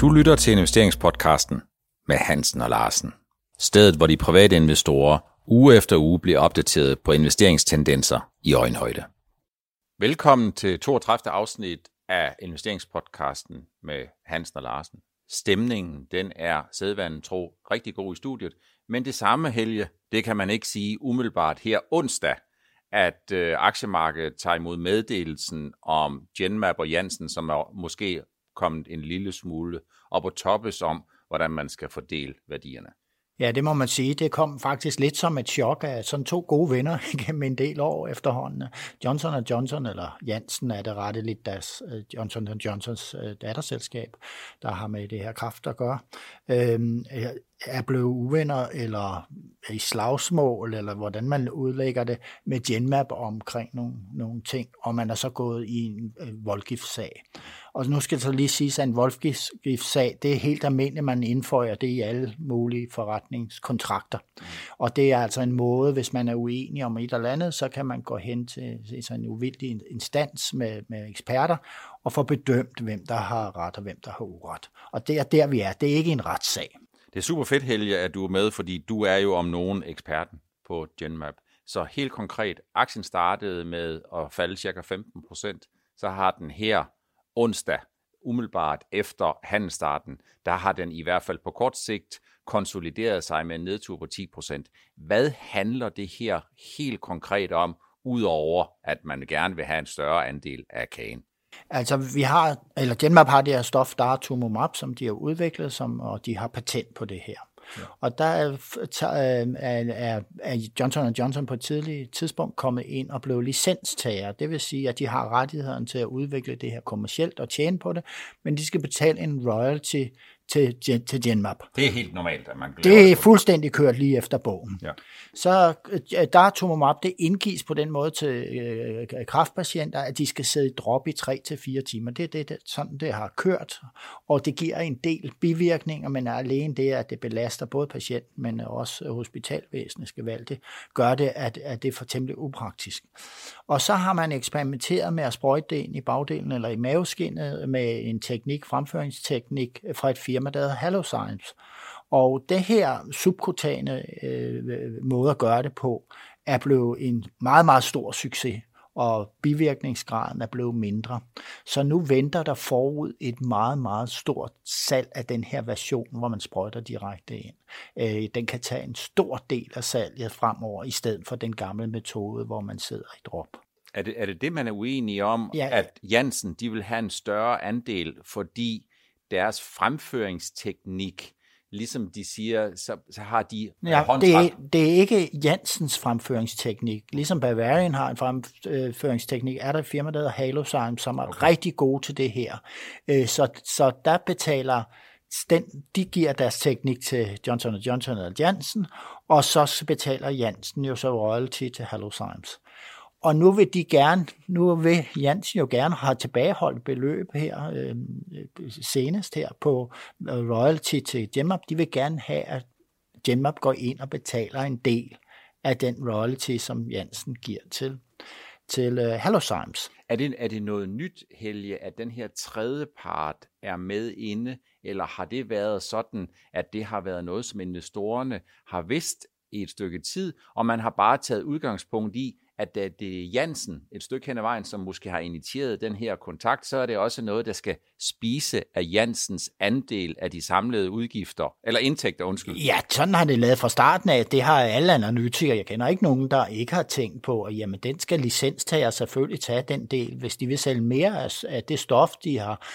Du lytter til investeringspodcasten med Hansen og Larsen. Stedet, hvor de private investorer uge efter uge bliver opdateret på investeringstendenser i øjenhøjde. Velkommen til 32. afsnit af investeringspodcasten med Hansen og Larsen. Stemningen, den er sædvanen tro rigtig god i studiet, men det samme helge, det kan man ikke sige umiddelbart her onsdag, at øh, aktiemarkedet tager imod meddelelsen om Genmap og Jansen, som er måske kommet en lille smule op og toppes om, hvordan man skal fordele værdierne. Ja, det må man sige. Det kom faktisk lidt som et chok af sådan to gode venner gennem en del år efterhånden. Johnson Johnson, eller Janssen er det rette lidt deres øh, Johnson Johnsons øh, datterselskab, der har med det her kraft at gøre, øhm, er blevet uvenner eller i slagsmål, eller hvordan man udlægger det, med Genmap omkring nogle, nogle ting, og man er så gået i en øh, voldgiftssag. Og nu skal jeg så lige sige, at en voldgiftssag, det er helt almindeligt, man indføjer det i alle mulige forretningskontrakter. Og det er altså en måde, hvis man er uenig om et eller andet, så kan man gå hen til, til en uvildig instans med, med eksperter, og få bedømt, hvem der har ret og hvem der har uret. Og det er der, vi er. Det er ikke en retssag. Det er super fedt, Helge, at du er med, fordi du er jo om nogen eksperten på Genmap. Så helt konkret, aktien startede med at falde cirka 15%, Så har den her onsdag, umiddelbart efter handelsstarten, der har den i hvert fald på kort sigt konsolideret sig med en nedtur på 10%. Hvad handler det her helt konkret om, udover at man gerne vil have en større andel af kagen? Altså, vi har, eller Genmap har det her stof, der er Tumomab, som de har udviklet, som, og de har patent på det her. Ja. Og der er, er, er Johnson Johnson på et tidligt tidspunkt kommet ind og blev licenstager. Det vil sige, at de har rettigheden til at udvikle det her kommercielt og tjene på det, men de skal betale en royalty til, til Genmap. Det er helt normalt, at man Det er fuldstændig kørt lige efter bogen. Ja. Så øh, der er Tumomab, det indgives på den måde til øh, kraftpatienter, at de skal sidde i drop i 3-4 timer. Det er det, det, sådan det har kørt, og det giver en del bivirkninger, men alene det, at det belaster både patienten, men også hospitalvæsenet skal valge det, gør det, at, at det er for temmelig upraktisk. Og så har man eksperimenteret med at sprøjte det ind i bagdelen eller i maveskinnet med en teknik, fremføringsteknik fra et firma, der hedder Halozymes. Og det her subkutane øh, måde at gøre det på, er blevet en meget, meget stor succes, og bivirkningsgraden er blevet mindre. Så nu venter der forud et meget, meget stort salg af den her version, hvor man sprøjter direkte ind. Øh, den kan tage en stor del af salget fremover, i stedet for den gamle metode, hvor man sidder i drop. Er det, er det det, man er uenig om, ja. at Jansen de vil have en større andel, fordi deres fremføringsteknik ligesom de siger, så, så har de ja, det, er, det er ikke Jansens fremføringsteknik. Ligesom Bavarian har en fremføringsteknik, er der et firma, der hedder Halozyme, som er okay. rigtig gode til det her. Øh, så, så der betaler den, de giver deres teknik til Johnson Johnson eller Janssen, og så betaler Janssen jo så royalty til Halozymes. Og nu vil de gerne, nu vil Jansen jo gerne have tilbageholdt beløb her øhm, øh, senest her på øh, royalty til Genmap. De vil gerne have, at Genmap går ind og betaler en del af den royalty, som Jansen giver til, til øh, Halozymes. Er det, er det noget nyt, Helge, at den her tredje part er med inde, eller har det været sådan, at det har været noget, som investorerne har vidst i et stykke tid, og man har bare taget udgangspunkt i, at det er Jansen et stykke hen ad vejen, som måske har initieret den her kontakt, så er det også noget, der skal spise af Jansens andel af de samlede udgifter, eller indtægter, undskyld. Ja, sådan har det lavet fra starten af. Det har alle analytikere. Jeg kender ikke nogen, der ikke har tænkt på, at jamen, den skal licenstager selvfølgelig tage den del. Hvis de vil sælge mere af det stof, de har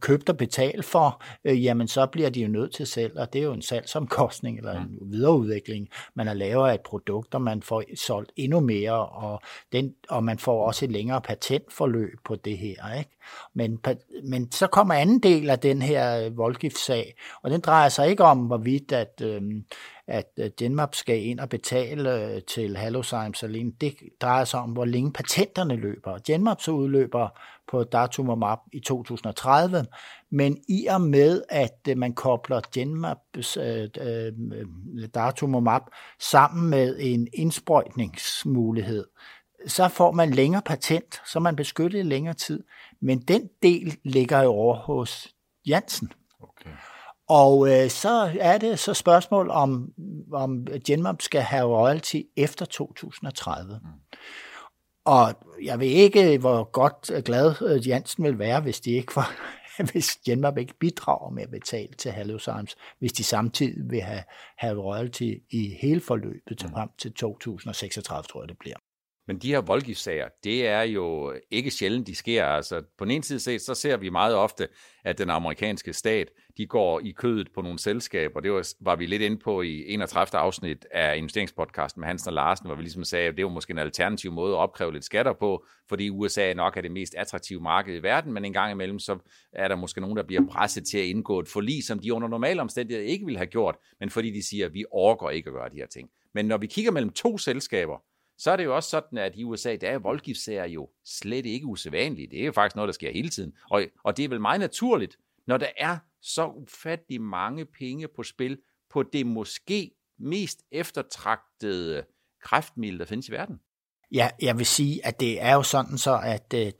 købt og betalt for, øh, jamen så bliver de jo nødt til selv, og det er jo en salgsomkostning eller en mm. videreudvikling. Man har lavet et produkt, og man får solgt endnu mere, og, den, og man får også et længere patentforløb på det her. Ikke? Men, men så kommer anden del af den her øh, voldgiftssag, og den drejer sig ikke om, hvorvidt at, øh, at øh, Genmap skal ind og betale øh, til Halozymes alene. Det drejer sig om, hvor længe patenterne løber. Genmap så udløber på datumomab i 2030, men i og med, at man kobler Genmaps øh, øh, datumomab sammen med en indsprøjtningsmulighed, så får man længere patent, så man beskyttet i længere tid. Men den del ligger jo over hos Jansen. Okay. Og øh, så er det så spørgsmål om, om Genmap skal have royalty efter 2030. Mm. Og jeg ved ikke, hvor godt glad øh, Jansen vil være, hvis de ikke var, hvis Genmap ikke bidrager med at betale til Halozymes, hvis de samtidig vil have, have royalty i hele forløbet til mm. frem til 2036, tror jeg det bliver. Men de her voldgiftssager, det er jo ikke sjældent, de sker. Altså, på den ene side set, så ser vi meget ofte, at den amerikanske stat, de går i kødet på nogle selskaber. Det var, var vi lidt inde på i 31. afsnit af investeringspodcasten med Hansen og Larsen, hvor vi ligesom sagde, at det var måske en alternativ måde at opkræve lidt skatter på, fordi USA nok er det mest attraktive marked i verden, men en gang imellem, så er der måske nogen, der bliver presset til at indgå et forlig, som de under normale omstændigheder ikke ville have gjort, men fordi de siger, at vi overgår ikke at gøre de her ting. Men når vi kigger mellem to selskaber, så er det jo også sådan, at i USA, der er voldgiftssager jo slet ikke usædvanlige. Det er jo faktisk noget, der sker hele tiden. Og, og det er vel meget naturligt, når der er så ufattelig mange penge på spil på det måske mest eftertragtede kræftmiddel, der findes i verden. Ja, jeg vil sige, at det er jo sådan så, at øh,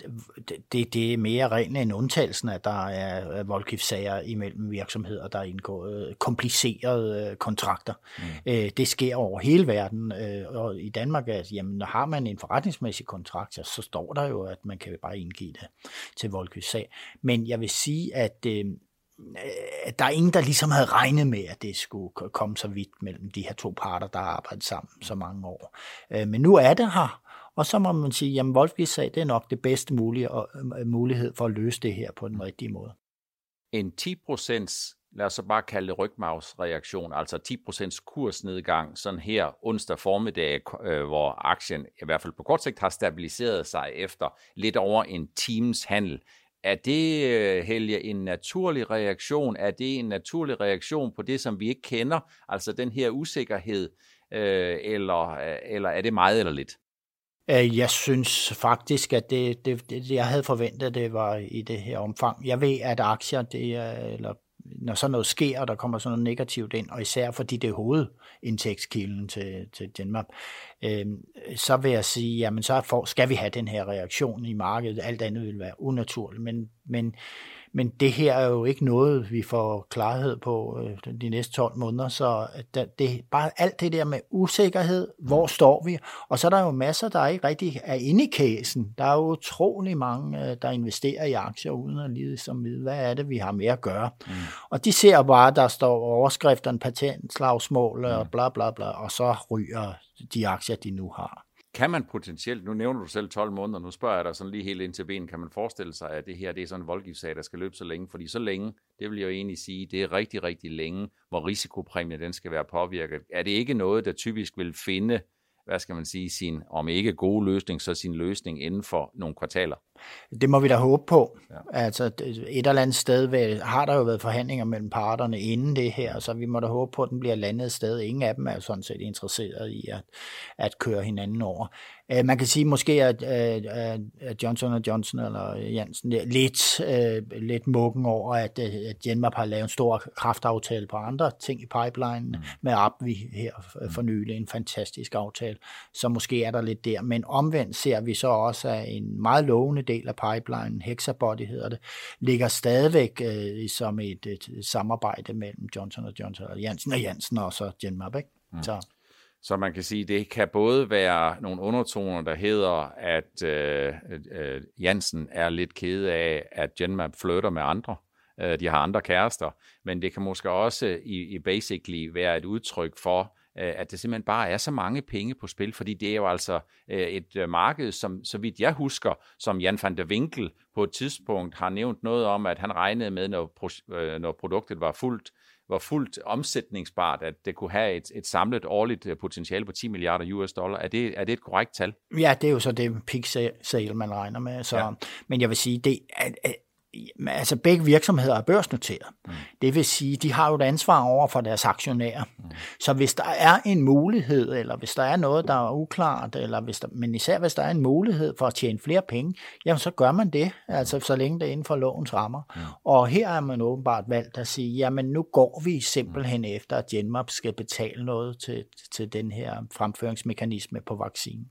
det, det er mere reglen end undtagelsen, at der er voldgiftssager imellem virksomheder, der indgår øh, komplicerede øh, kontrakter. Mm. Det sker over hele verden, og i Danmark, at jamen, har man en forretningsmæssig kontrakt, så står der jo, at man kan bare indgive det til voldgiftssag. Men jeg vil sige, at Øh, der er ingen, der ligesom havde regnet med, at det skulle komme så vidt mellem de her to parter, der har arbejdet sammen så mange år. Øh, men nu er det her, og så må man sige, jamen Wolfgis sag, det er nok det bedste mulige øh, mulighed for at løse det her på den rigtige måde. En 10 lad os så bare kalde det rygmavsreaktion, altså 10% kursnedgang, sådan her onsdag formiddag, hvor aktien i hvert fald på kort sigt har stabiliseret sig efter lidt over en times handel. Er det, øh, Helge, en naturlig reaktion? Er det en naturlig reaktion på det, som vi ikke kender? Altså den her usikkerhed, øh, eller, øh, eller er det meget eller lidt? Øh, jeg synes faktisk, at det, det, det, jeg havde forventet, det var i det her omfang. Jeg ved, at aktier, det er, eller når sådan noget sker, og der kommer sådan noget negativt ind, og især fordi det er hovedindtægtskilden til, til Danmark, øh, så vil jeg sige, jamen så får, skal vi have den her reaktion i markedet. Alt andet vil være unaturligt, men, men men det her er jo ikke noget, vi får klarhed på øh, de næste 12 måneder, så det, det bare alt det der med usikkerhed, hvor står vi? Og så er der jo masser, der ikke rigtig er inde i casen. Der er jo utrolig mange, øh, der investerer i aktier uden at lide som vide, hvad er det, vi har med at gøre. Mm. Og de ser bare, der står overskrifterne, patentslagsmål og mm. bla bla bla, og så ryger de aktier, de nu har kan man potentielt, nu nævner du selv 12 måneder, nu spørger jeg dig sådan lige helt ind til ben, kan man forestille sig, at det her det er sådan en voldgiftssag, der skal løbe så længe? Fordi så længe, det vil jeg jo egentlig sige, det er rigtig, rigtig længe, hvor risikopræmien den skal være påvirket. Er det ikke noget, der typisk vil finde hvad skal man sige, sin, om ikke gode løsning, så sin løsning inden for nogle kvartaler. Det må vi da håbe på. Ja. Altså et eller andet sted har der jo været forhandlinger mellem parterne inden det her, så vi må da håbe på, at den bliver landet et sted. Ingen af dem er jo sådan set interesseret i at, at køre hinanden over. Øh, man kan sige måske, at, at Johnson Johnson eller Jansen er lidt, øh, lidt mukken over, at, at Genmap har lavet en stor kraftaftale på andre ting i pipeline mm. med Abvi her for nylig. En fantastisk aftale. Så måske er der lidt der. Men omvendt ser vi så også, at en meget lovende del af pipeline, Hexabody hedder det, ligger stadigvæk øh, som et, et samarbejde mellem Johnson Johnson og Jansen og Jansen og så Genmap. Ikke? Mm. Så så man kan sige, det kan både være nogle undertoner, der hedder, at øh, øh, Jansen er lidt ked af, at Genmap flytter med andre. Øh, de har andre kærester. Men det kan måske også i, i basically være et udtryk for, at det simpelthen bare er så mange penge på spil, fordi det er jo altså øh, et øh, marked, som så vidt jeg husker, som Jan van der Winkel på et tidspunkt har nævnt noget om, at han regnede med, når, pro, øh, når produktet var fuldt, var fuldt omsætningsbart, at det kunne have et, et samlet årligt øh, potentiale på 10 milliarder US dollar. Er det, er det et korrekt tal? Ja, det er jo så det peak sale, man regner med. Så, ja. Men jeg vil sige, det altså begge virksomheder er børsnoteret. Mm. Det vil sige, de har jo et ansvar over for deres aktionærer. Mm. Så hvis der er en mulighed, eller hvis der er noget, der er uklart, eller hvis der, men især hvis der er en mulighed for at tjene flere penge, jamen så gør man det, altså så længe det er inden for lovens rammer. Mm. Og her er man åbenbart valgt at sige, jamen nu går vi simpelthen mm. efter, at Genmap skal betale noget til, til den her fremføringsmekanisme på vaccinen.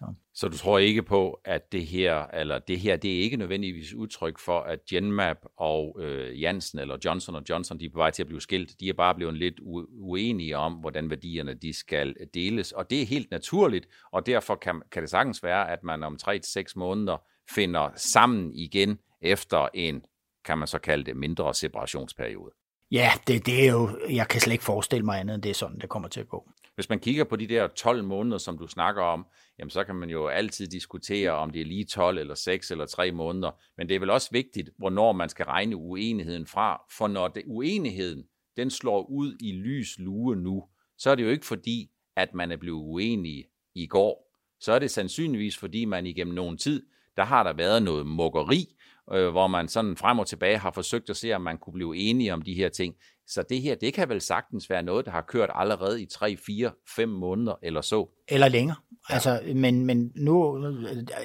Så. så du tror ikke på, at det her, eller det her, det er ikke nødvendigvis udtryk for, at Genmap og øh, Jansen eller Johnson og Johnson, de er på vej til at blive skilt. De er bare blevet lidt uenige om, hvordan værdierne de skal deles, og det er helt naturligt, og derfor kan, kan det sagtens være, at man om 3-6 måneder finder sammen igen efter en, kan man så kalde det, mindre separationsperiode. Ja, det, det er jo, jeg kan slet ikke forestille mig andet, end det er sådan, det kommer til at gå. Hvis man kigger på de der 12 måneder, som du snakker om, jamen så kan man jo altid diskutere, om det er lige 12 eller 6 eller 3 måneder. Men det er vel også vigtigt, hvornår man skal regne uenigheden fra. For når det, uenigheden den slår ud i lys lue nu, så er det jo ikke fordi, at man er blevet uenig i går. Så er det sandsynligvis, fordi man igennem nogen tid, der har der været noget mokkeri, øh, hvor man sådan frem og tilbage har forsøgt at se, om man kunne blive enige om de her ting. Så det her, det kan vel sagtens være noget, der har kørt allerede i 3, 4, 5 måneder eller så. Eller længere. Ja. Altså, men, men nu,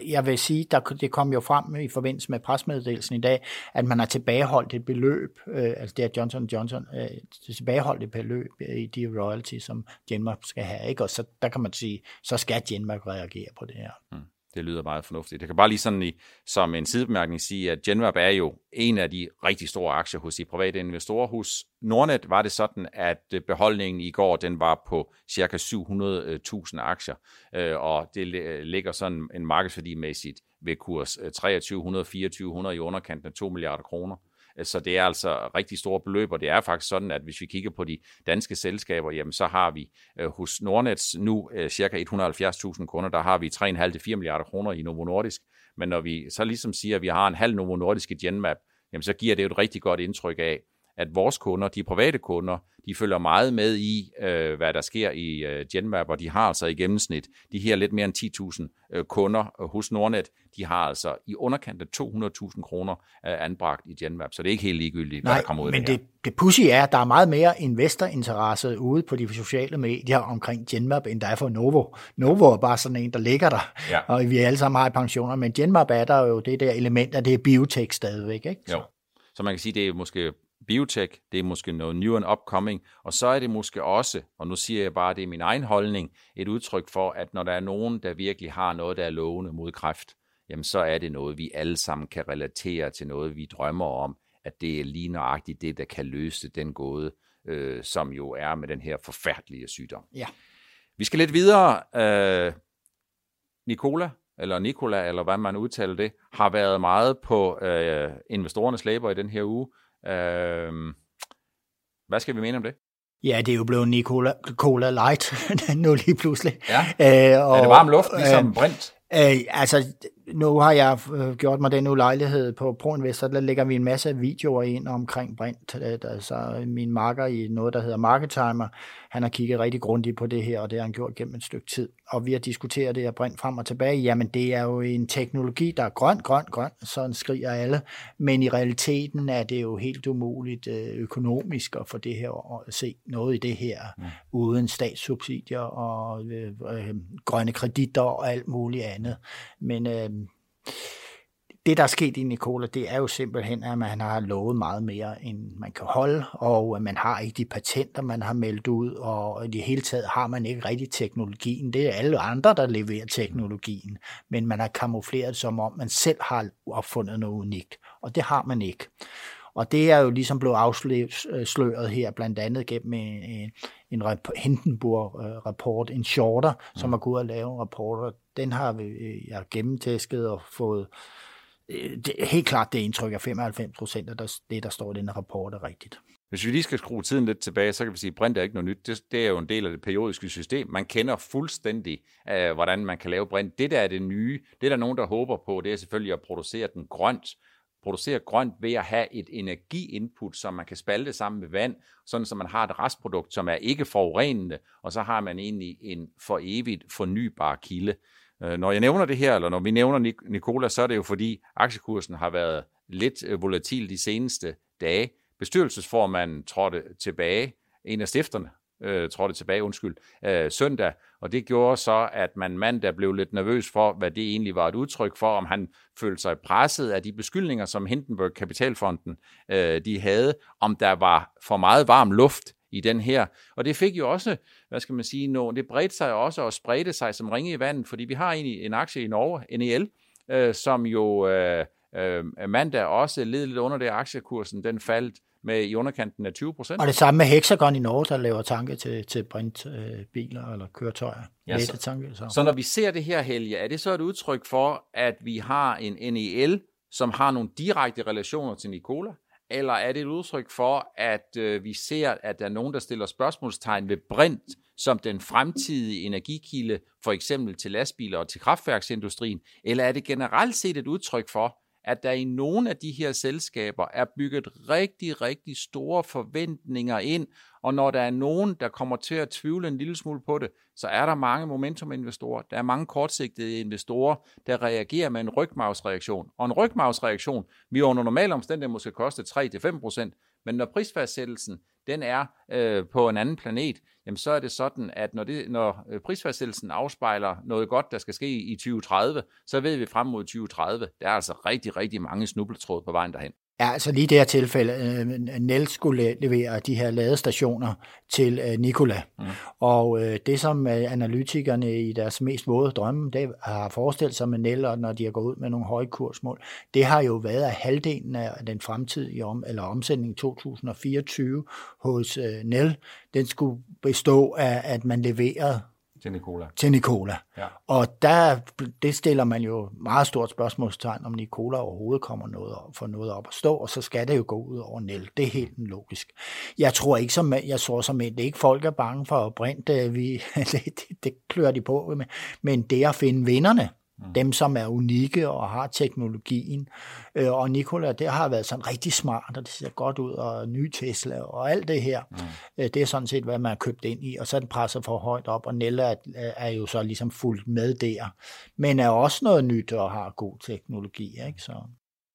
jeg vil sige, der, det kom jo frem i forbindelse med presmeddelelsen i dag, at man har tilbageholdt et beløb, øh, altså det er Johnson Johnson, øh, tilbageholdt et beløb i de royalties, som Genmark skal have, ikke? og så der kan man sige, så skal Genmark reagere på det her. Mm. Det lyder meget fornuftigt. Jeg kan bare lige sådan i, som en sidebemærkning sige, at Genmap er jo en af de rigtig store aktier hos de private investorer. Hos Nordnet var det sådan, at øh, beholdningen i går den var på cirka 700.000 aktier, øh, og det ligger sådan en markedsværdimæssigt ved kurs øh, 2300 2400 i underkanten af 2 milliarder kroner. Øh, så det er altså rigtig store beløb, og det er faktisk sådan, at hvis vi kigger på de danske selskaber, jamen så har vi øh, hos Nordnets nu øh, cirka 170.000 kunder, der har vi 3,5-4 milliarder kroner i Novo Nordisk. Men når vi så ligesom siger, at vi har en halv Novo Nordisk i Genmap, jamen så giver det jo et rigtig godt indtryk af, at vores kunder, de private kunder, de følger meget med i, øh, hvad der sker i øh, Genmap, og de har altså i gennemsnit, de her lidt mere end 10.000 øh, kunder øh, hos Nordnet, de har altså i underkant af 200.000 kroner øh, anbragt i Genmap, så det er ikke helt ligegyldigt, Nej, hvad der kommer ud men af det, det, det pussy er, at der er meget mere investorinteresse ude på de sociale medier omkring Genmap, end der er for Novo. Novo er bare sådan en, der ligger der, ja. og vi alle sammen har i pensioner, men Genmap er der jo det der element, at det er biotech stadigvæk. Ikke? Jo. Så man kan sige, det er måske biotech, det er måske noget new and upcoming, og så er det måske også, og nu siger jeg bare, at det er min egen holdning, et udtryk for, at når der er nogen, der virkelig har noget, der er lovende mod kræft, jamen så er det noget, vi alle sammen kan relatere til noget, vi drømmer om, at det er lige nøjagtigt det, der kan løse den gåde, øh, som jo er med den her forfærdelige sygdom. Ja. Vi skal lidt videre. Øh, Nicola, eller Nicola, eller hvad man udtaler det, har været meget på øh, investorernes læber i den her uge. Øh, hvad skal vi mene om det? Ja, det er jo blevet Nicola Cola Light nu lige pludselig. Ja. Øh, og, er det varm luft, ligesom øh, brint? Øh, altså, nu har jeg øh, gjort mig den ulejlighed på ProInvestor, der lægger vi en masse videoer ind omkring brint. Altså min marker i noget, der hedder Market Timer, han har kigget rigtig grundigt på det her, og det har han gjort gennem et stykke tid. Og vi har diskuteret det her brint frem og tilbage. Jamen, det er jo en teknologi, der er grøn, grøn, grøn, sådan skriger alle. Men i realiteten er det jo helt umuligt øh, økonomisk at få det her at se noget i det her, mm. uden statssubsidier og øh, øh, grønne kreditter og alt muligt andet. Men øh, det, der er sket i Nikola, det er jo simpelthen, at man har lovet meget mere, end man kan holde, og man har ikke de patenter, man har meldt ud, og i det hele taget har man ikke rigtig teknologien. Det er alle andre, der leverer teknologien, men man har kamufleret som om, man selv har opfundet noget unikt, og det har man ikke. Og det er jo ligesom blevet afsløret her, blandt andet gennem en, en, en Hindenburg-rapport, en shorter, som har gået og lavet en rapport, og den har vi øh, jeg gennemtæsket og fået øh, det, helt klart det indtryk af 95 procent af det, der står i den rapport, er rigtigt. Hvis vi lige skal skrue tiden lidt tilbage, så kan vi sige, at brint er ikke noget nyt. Det, det er jo en del af det periodiske system. Man kender fuldstændig, uh, hvordan man kan lave brint. Det, der er det nye, det der er nogen, der håber på, det er selvfølgelig at producere den grønt producere grønt ved at have et energiinput, som man kan spalte sammen med vand, sådan så man har et restprodukt, som er ikke forurenende, og så har man egentlig en for evigt fornybar kilde. Øh, når jeg nævner det her, eller når vi nævner Nikola, så er det jo fordi aktiekursen har været lidt øh, volatil de seneste dage. Bestyrelsesformanden trådte tilbage, en af stifterne øh, trådte tilbage, undskyld, øh, søndag, og det gjorde så, at man mandag blev lidt nervøs for, hvad det egentlig var et udtryk for, om han følte sig presset af de beskyldninger, som Hindenburg Kapitalfonden øh, de havde, om der var for meget varm luft i den her. Og det fik jo også, hvad skal man sige, no, det bredte sig også og spredte sig som ringe i vandet, fordi vi har egentlig en aktie i Norge, NEL, øh, som jo øh, øh, mandag også led lidt under det, aktiekursen den faldt med i underkanten af 20 procent. Og det samme med Hexagon i Norge, der laver tanke til, til brintbiler øh, eller køretøjer. Ja, så, tanke, så. så når vi ser det her, Helge, er det så et udtryk for, at vi har en NEL, som har nogle direkte relationer til Nikola? Eller er det et udtryk for, at øh, vi ser, at der er nogen, der stiller spørgsmålstegn ved brint som den fremtidige energikilde, for eksempel til lastbiler og til kraftværksindustrien? Eller er det generelt set et udtryk for, at der i nogle af de her selskaber er bygget rigtig, rigtig store forventninger ind, og når der er nogen, der kommer til at tvivle en lille smule på det, så er der mange momentuminvestorer, der er mange kortsigtede investorer, der reagerer med en rygmavsreaktion. Og en rygmavsreaktion vil under normale omstændigheder måske koste 3-5%, men når prisfastsættelsen den er øh, på en anden planet, jamen så er det sådan, at når, det, når øh, prisfastsættelsen afspejler noget godt, der skal ske i 2030, så ved vi frem mod 2030, der er altså rigtig, rigtig mange snubletråde på vejen derhen. Ja, altså lige det her tilfælde, øh, Nel skulle levere de her ladestationer til øh, Nikola. Mm. Og øh, det, som analytikerne i deres mest våde drømme det har forestillet sig med Nel, og når de har gået ud med nogle høje kursmål, det har jo været, at halvdelen af den fremtidige om, eller omsætning 2024 hos Nel, den skulle bestå af, at man leverede til Nicola. Til Nicola. Ja. Og der, det stiller man jo meget stort spørgsmålstegn, om Nicola overhovedet kommer noget op, for noget op at stå, og så skal det jo gå ud over Nel. Det er helt logisk. Jeg tror ikke, som, jeg tror som det ikke folk er bange for at brænde, vi, det, det, det klør de på med, men det at finde vinderne, Mm. Dem, som er unikke og har teknologien. Øh, og Nikola, det har været sådan rigtig smart, og det ser godt ud, og ny Tesla og alt det her. Mm. Øh, det er sådan set, hvad man har købt ind i, og så er den presser for højt op, og Nella er, er jo så ligesom fuldt med der. Men er også noget nyt og har god teknologi. Ikke? Så.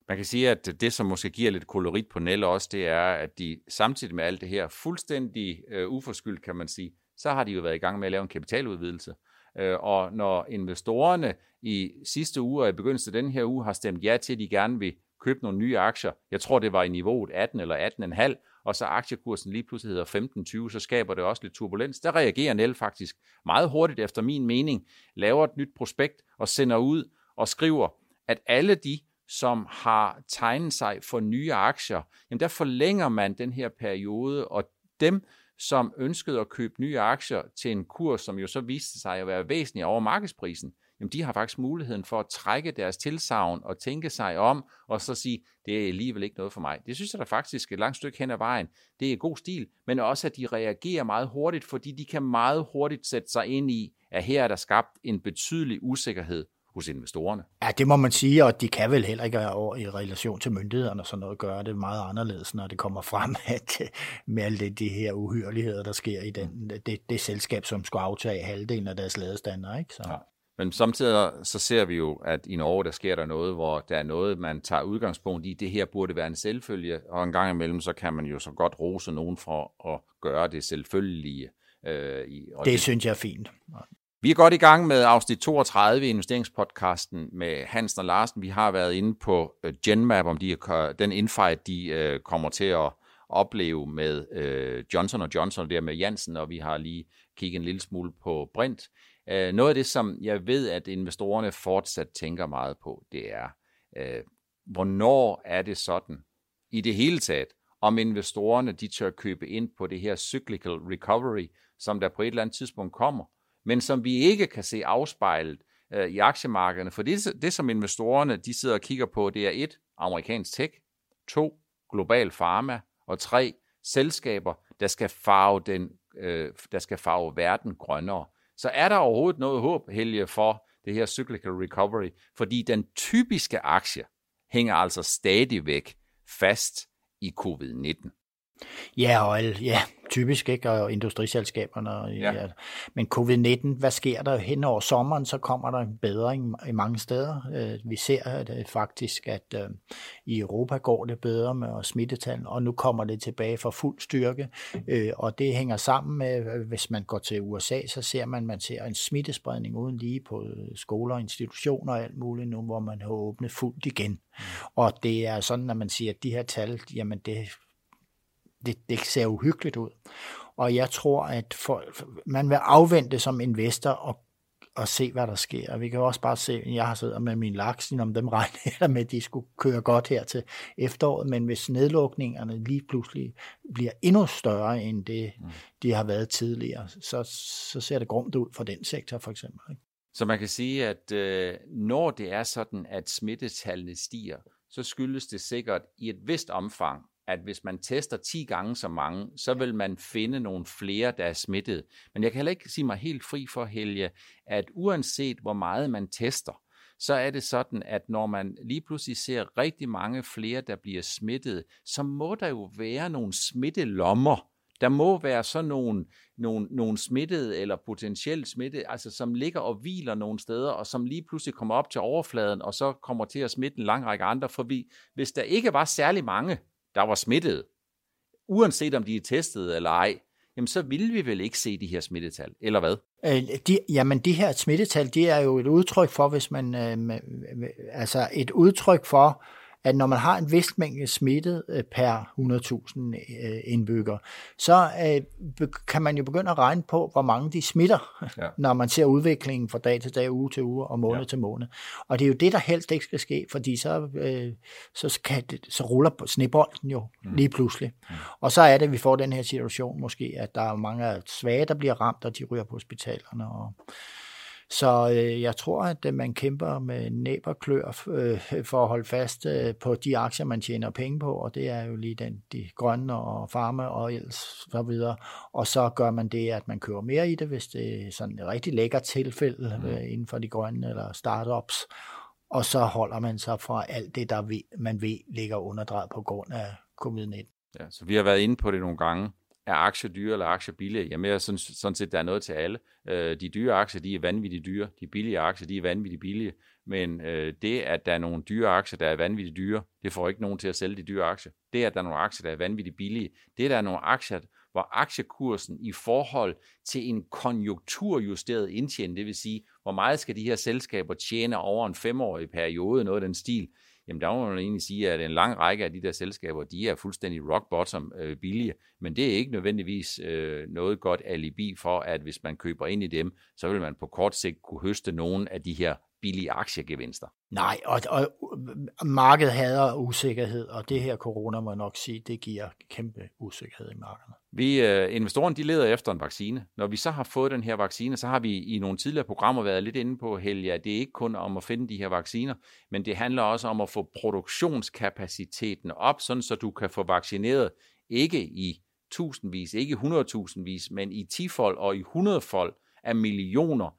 Man kan sige, at det, som måske giver lidt kolorit på Nella også, det er, at de samtidig med alt det her fuldstændig øh, uforskyldt, kan man sige, så har de jo været i gang med at lave en kapitaludvidelse. Øh, og når investorerne i sidste uge og i begyndelsen af den her uge har stemt ja til, at de gerne vil købe nogle nye aktier, jeg tror det var i niveauet 18 eller 18,5, og så aktiekursen lige pludselig hedder 15,20, så skaber det også lidt turbulens. Der reagerer Nell faktisk meget hurtigt efter min mening, laver et nyt prospekt og sender ud og skriver, at alle de, som har tegnet sig for nye aktier, jamen der forlænger man den her periode, og dem, som ønskede at købe nye aktier til en kurs, som jo så viste sig at være væsentlig over markedsprisen, jamen de har faktisk muligheden for at trække deres tilsavn og tænke sig om, og så sige, det er alligevel ikke noget for mig. Det synes jeg da faktisk et langt stykke hen ad vejen. Det er god stil, men også at de reagerer meget hurtigt, fordi de kan meget hurtigt sætte sig ind i, at her er der skabt en betydelig usikkerhed hos investorerne. Ja, det må man sige, og de kan vel heller ikke over i relation til myndighederne og sådan noget gøre det meget anderledes, når det kommer frem at med alle de her uhyreligheder, der sker i den, det, det selskab, som skulle aftage halvdelen af deres ladestander. Ikke? Så. Ja. Men samtidig så ser vi jo, at i Norge, der sker der noget, hvor der er noget, man tager udgangspunkt i. Det her burde være en selvfølge, og en gang imellem, så kan man jo så godt rose nogen for at gøre det selvfølgelige. Øh, i, og det, det synes jeg er fint. Vi er godt i gang med afsnit 32 i investeringspodcasten med Hansen og Larsen. Vi har været inde på øh, Genmap, om de, den infight, de øh, kommer til at opleve med øh, Johnson Johnson Johnson, der med Jansen, og vi har lige kigget en lille smule på Brint. Noget af det, som jeg ved, at investorerne fortsat tænker meget på, det er, hvornår er det sådan i det hele taget, om investorerne de tør købe ind på det her cyclical recovery, som der på et eller andet tidspunkt kommer, men som vi ikke kan se afspejlet øh, i aktiemarkederne. For det, det, som investorerne de sidder og kigger på, det er et, amerikansk tech, to, global pharma, og tre, selskaber, der skal farve, den, øh, der skal farve verden grønnere. Så er der overhovedet noget håb, Helge, for det her cyclical recovery, fordi den typiske aktie hænger altså stadigvæk fast i covid-19. Ja, og ja, typisk, ikke? Og industriselskaberne. Ja. Ja. Men covid-19, hvad sker der hen over sommeren? Så kommer der en bedring i mange steder. Øh, vi ser at, faktisk, at øh, i Europa går det bedre med smittetallen, og nu kommer det tilbage for fuld styrke. Øh, og det hænger sammen med, hvis man går til USA, så ser man, man ser en smittespredning uden lige på skoler, institutioner og alt muligt nu, hvor man har åbnet fuldt igen. Mm. Og det er sådan, at man siger, at de her tal, jamen det det, det ser uhyggeligt ud. Og jeg tror, at for, man vil afvente som investor og og se, hvad der sker. Vi kan også bare se, at jeg har siddet med min laks, om dem regner jeg med, at de skulle køre godt her til efteråret, men hvis nedlukningerne lige pludselig bliver endnu større, end det mm. de har været tidligere, så, så ser det grumt ud for den sektor for eksempel. Ikke? Så man kan sige, at øh, når det er sådan, at smittetallene stiger, så skyldes det sikkert i et vist omfang, at hvis man tester 10 gange så mange, så vil man finde nogle flere, der er smittet. Men jeg kan heller ikke sige mig helt fri for, Helge, at uanset hvor meget man tester, så er det sådan, at når man lige pludselig ser rigtig mange flere, der bliver smittet, så må der jo være nogle smittelommer. Der må være sådan nogle, nogle, nogle smittede eller potentielt smittede, altså som ligger og hviler nogle steder, og som lige pludselig kommer op til overfladen, og så kommer til at smitte en lang række andre. For vi, hvis der ikke var særlig mange, der var smittet, uanset om de er testet eller ej, jamen så ville vi vel ikke se de her smittetal, eller hvad? Øh, de, jamen de her smittetal, det er jo et udtryk for, hvis man, øh, altså et udtryk for, at når man har en vist mængde smittet øh, per 100.000 øh, indbygger, så øh, kan man jo begynde at regne på, hvor mange de smitter, ja. når man ser udviklingen fra dag til dag, uge til uge og måned ja. til måned. Og det er jo det, der helst ikke skal ske, fordi så, så, kan det, så ruller snebolden jo mm. lige pludselig. Mm. Og så er det, at vi får den her situation måske, at der er mange svage, der bliver ramt, og de ryger på hospitalerne. Og, så øh, jeg tror, at øh, man kæmper med næb og klør øh, for at holde fast øh, på de aktier, man tjener penge på, og det er jo lige den, de grønne og farme og ellers så videre. Og så gør man det, at man kører mere i det, hvis det er sådan et rigtig lækkert tilfælde mm. øh, inden for de grønne eller startups. Og så holder man sig fra alt det, der ved, man ved ligger underdrejet på grund af covid-19. Ja, så vi har været inde på det nogle gange er aktier dyre eller aktier billige? Jamen jeg synes sådan set, der er noget til alle. Øh, de dyre aktier, de er vanvittigt dyre. De billige aktier, de er vanvittigt billige. Men øh, det, at der er nogle dyre aktier, der er vanvittigt dyre, det får ikke nogen til at sælge de dyre aktier. Det, at der er nogle aktier, der er vanvittigt billige, det, at der er nogle aktier, hvor aktiekursen i forhold til en konjunkturjusteret indtjening, det vil sige, hvor meget skal de her selskaber tjene over en femårig periode, noget af den stil, jamen der må man egentlig sige, at en lang række af de der selskaber, de er fuldstændig rock bottom øh, billige, men det er ikke nødvendigvis øh, noget godt alibi for, at hvis man køber ind i dem, så vil man på kort sigt kunne høste nogle af de her billige aktiegevinster. Nej, og, og øh, markedet hader usikkerhed, og det her corona må jeg nok sige, det giver kæmpe usikkerhed i markederne. Vi, øh, investorerne de leder efter en vaccine. Når vi så har fået den her vaccine, så har vi i nogle tidligere programmer været lidt inde på, Helge, at det er ikke kun om at finde de her vacciner, men det handler også om at få produktionskapaciteten op, sådan så du kan få vaccineret ikke i tusindvis, ikke hundredtusindvis, men i tifold og i hundredfold af millioner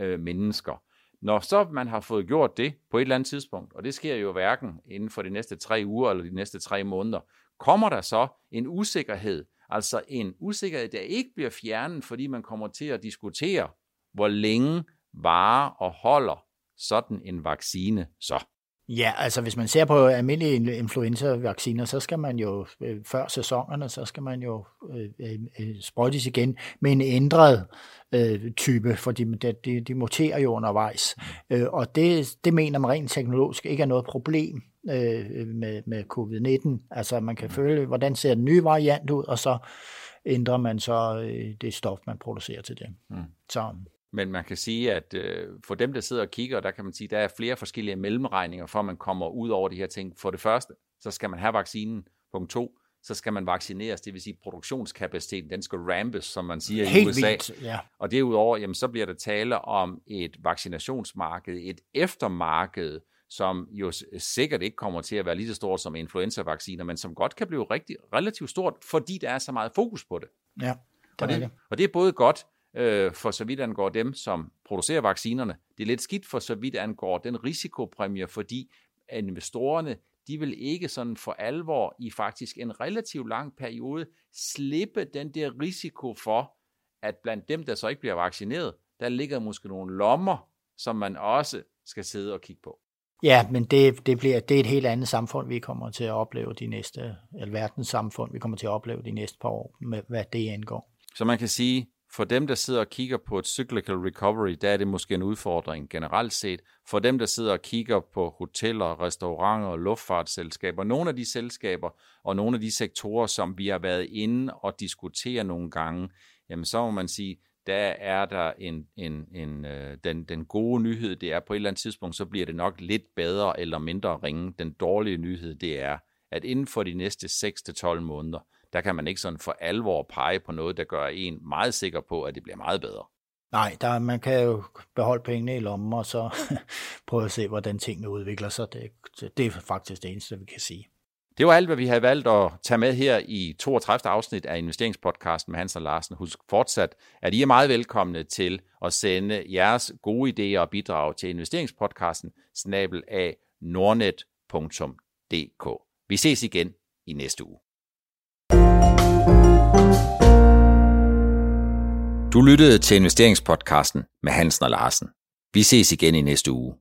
øh, mennesker. Når så man har fået gjort det på et eller andet tidspunkt, og det sker jo hverken inden for de næste tre uger eller de næste tre måneder, kommer der så en usikkerhed, altså en usikkerhed, der ikke bliver fjernet, fordi man kommer til at diskutere, hvor længe varer og holder sådan en vaccine så. Ja, altså hvis man ser på almindelige influenza-vacciner, så skal man jo øh, før sæsonerne, så skal man jo øh, øh, øh sprøjtes igen med en ændret øh, type, for de, de, de muterer jo undervejs. Øh, og det, det mener man rent teknologisk ikke er noget problem øh, med, med covid-19. Altså man kan følge, hvordan ser den nye variant ud, og så ændrer man så øh, det stof, man producerer til det. Mm. Så men man kan sige, at øh, for dem, der sidder og kigger, der kan man sige, der er flere forskellige mellemregninger, for at man kommer ud over de her ting. For det første, så skal man have vaccinen. Punkt to, så skal man vaccineres, det vil sige produktionskapaciteten, den skal rampes, som man siger Helt i USA. Vildt, ja. Og derudover, jamen, så bliver der tale om et vaccinationsmarked, et eftermarked, som jo sikkert ikke kommer til at være lige så stort som influenza-vacciner, men som godt kan blive rigtig, relativt stort, fordi der er så meget fokus på det. Ja, det og, det, det. og det er både godt øh, for så vidt angår dem, som producerer vaccinerne. Det er lidt skidt for så vidt angår den risikopræmie, fordi investorerne, de vil ikke sådan for alvor i faktisk en relativt lang periode slippe den der risiko for, at blandt dem, der så ikke bliver vaccineret, der ligger måske nogle lommer, som man også skal sidde og kigge på. Ja, men det, det, bliver, det er et helt andet samfund, vi kommer til at opleve de næste, eller verdens samfund, vi kommer til at opleve de næste par år, med hvad det angår. Så man kan sige, For dem, der sidder og kigger på et cyclical recovery, der er det måske en udfordring generelt set. For dem, der sidder og kigger på hoteller, restauranter og luftfartsselskaber, nogle af de selskaber og nogle af de sektorer, som vi har været inde og diskutere nogle gange, jamen så må man sige, der er der en, en, en, øh, den, den gode nyhed, det er på et eller andet tidspunkt, så bliver det nok lidt bedre eller mindre ringe. Den dårlige nyhed, det er, at inden for de næste 6-12 måneder, der kan man ikke sådan for alvor pege på noget, der gør en meget sikker på, at det bliver meget bedre. Nej, der, man kan jo beholde pengene i lommen, og så prøve at se, hvordan tingene udvikler sig. Det, det er faktisk det eneste, vi kan sige. Det var alt, hvad vi havde valgt at tage med her i 32. afsnit af investeringspodcasten med Hans og Larsen. Husk fortsat, at I er meget velkomne til at sende jeres gode idéer og bidrag til investeringspodcasten snabel af nordnet.dk. Vi ses igen i næste uge. Du lyttede til investeringspodcasten med Hansen og Larsen. Vi ses igen i næste uge.